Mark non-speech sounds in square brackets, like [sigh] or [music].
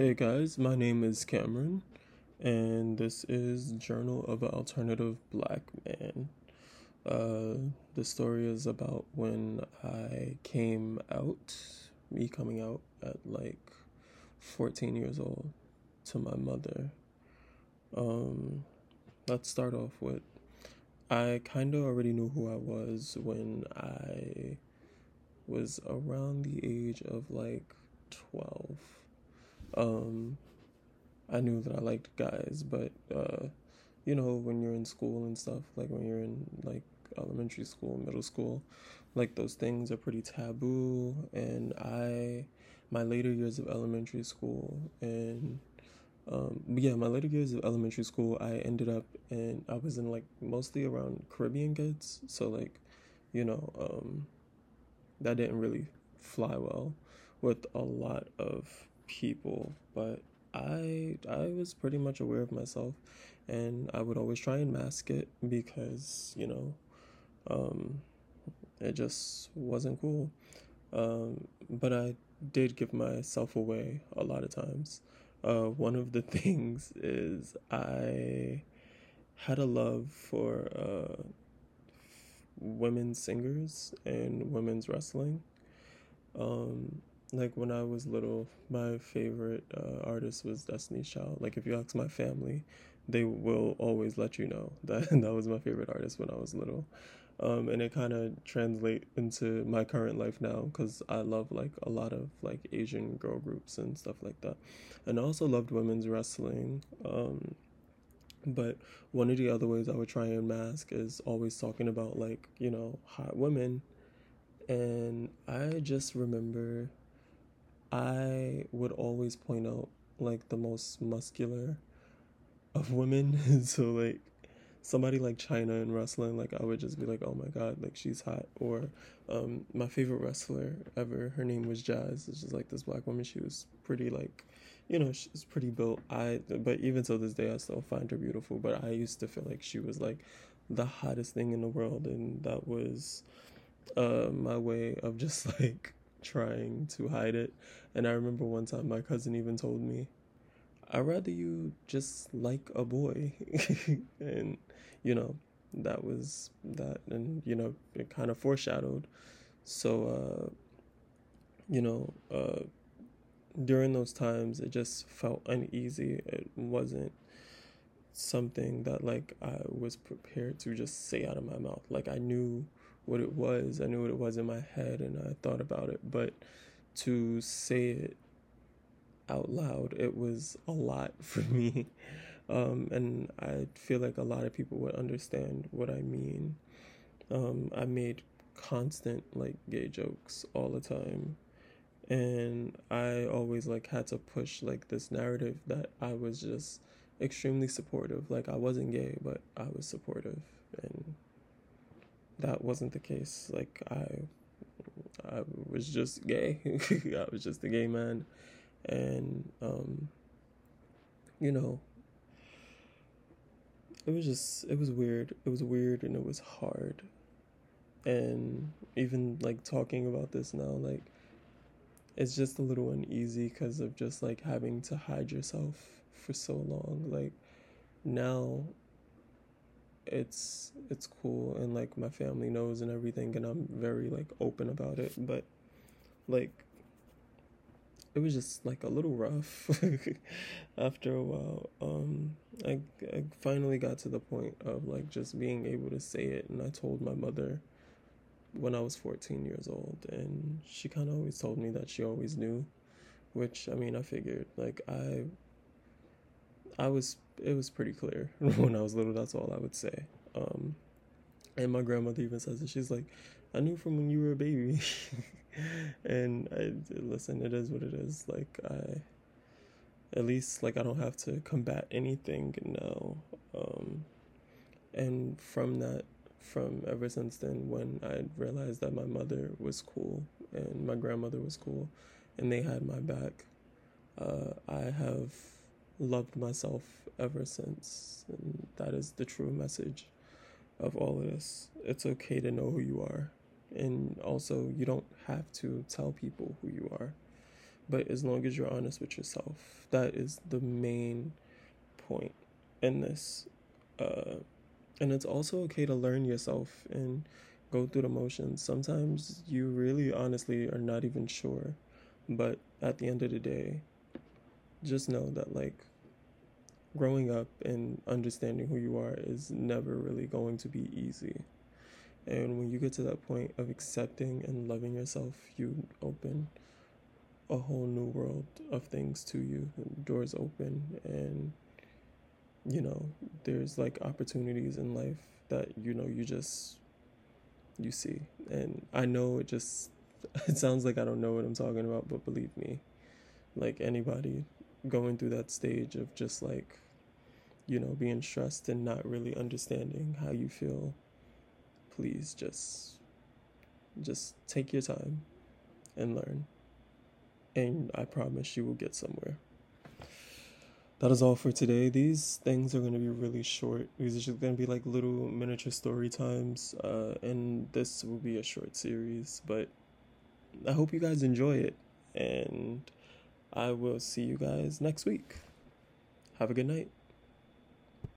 Hey guys, my name is Cameron, and this is Journal of an Alternative Black Man. Uh, the story is about when I came out, me coming out at like 14 years old to my mother. Um, let's start off with I kind of already knew who I was when I was around the age of like 12 um, I knew that I liked guys, but uh, you know, when you're in school and stuff, like when you're in like elementary school, middle school, like those things are pretty taboo. And I, my later years of elementary school and um, but yeah, my later years of elementary school, I ended up and I was in like mostly around Caribbean kids, so like, you know, um, that didn't really fly well with a lot of people, but I I was pretty much aware of myself, and I would always try and mask it because you know, um, it just wasn't cool. Um, but I did give myself away a lot of times. Uh, one of the [laughs] things is I had a love for uh, women's singers and women's wrestling. Um, like when I was little, my favorite uh, artist was Destiny's Child. Like if you ask my family, they will always let you know [laughs] that that was my favorite artist when I was little. Um, and it kind of translate into my current life now because I love like a lot of like Asian girl groups and stuff like that, and I also loved women's wrestling. Um, but one of the other ways I would try and mask is always talking about like you know hot women, and I just remember I would always point out like the most muscular of women. [laughs] so like somebody like Chyna in wrestling, like I would just be like, oh my god, like she's hot. Or um, my favorite wrestler ever, her name was Jazz. It's just like this black woman. She was pretty like, you know, she's pretty built. I but even to this day, I still find her beautiful. But I used to feel like she was like the hottest thing in the world, and that was uh, my way of just [laughs] like trying to hide it. And I remember one time my cousin even told me, I'd rather you just like a boy. [laughs] and, you know, that was that. And, you know, it kind of foreshadowed. So, uh, you know, uh, during those times, it just felt uneasy. It wasn't something that, like, I was prepared to just say out of my mouth. Like, I knew what it was. I knew what it was in my head and I thought about it, but to say it out loud, it was a lot [laughs] for me. Um, and I feel like a lot of people would understand what I mean. Um, I made constant like gay jokes all the time. And I always like had to push like this narrative that I was just extremely supportive. Like I wasn't gay, but I was supportive that wasn't the case. Like I, I was just gay. [laughs] I was just a gay man, and um, you know, it was just it was weird. It was weird and it was hard, and even like talking about this now, like it's just a little uneasy because of just like having to hide yourself for so long. Like now it's it's cool and like my family knows and everything and I'm very like open about it but like it was just like a little rough [laughs] after a while. Um I, I finally got to the point of like just being able to say it and I told my mother when I was 14 years old and she kind of always told me that she always knew which I mean I figured like I I was it was pretty clear [laughs] when I was little. That's all I would say. Um, and my grandmother even says it. She's like, "I knew from when you were a baby." [laughs] and I listen. It is what it is. Like I, at least like I don't have to combat anything now. Um, and from that, from ever since then, when I realized that my mother was cool and my grandmother was cool, and they had my back, uh, I have loved myself ever since. And that is the true message of all of this. It's okay to know who you are. And also, you don't have to tell people who you are. but as long as you're honest with yourself, that is the main point in this. Uh, and it's also okay to learn yourself and go through the motions. Sometimes you really honestly are not even sure, but at the end of the day, just know that like growing up and understanding who you are is never really going to be easy. And when you get to that point of accepting and loving yourself, you open a whole new world of things to you. Doors open, and you know, there's like opportunities in life that you know you just you see. And I know it just [laughs] it sounds like I don't know what I'm talking about, but believe me, like anybody going through that stage of just like you know, being stressed and not really understanding how you feel, please just just take your time and learn. And I promise you will get somewhere. That is all for today. These things are going to be really short. These are just going to be like little miniature story times. Uh, and this will be a short series. But I hope you guys enjoy it. And I will see you guys next week. Have a good night.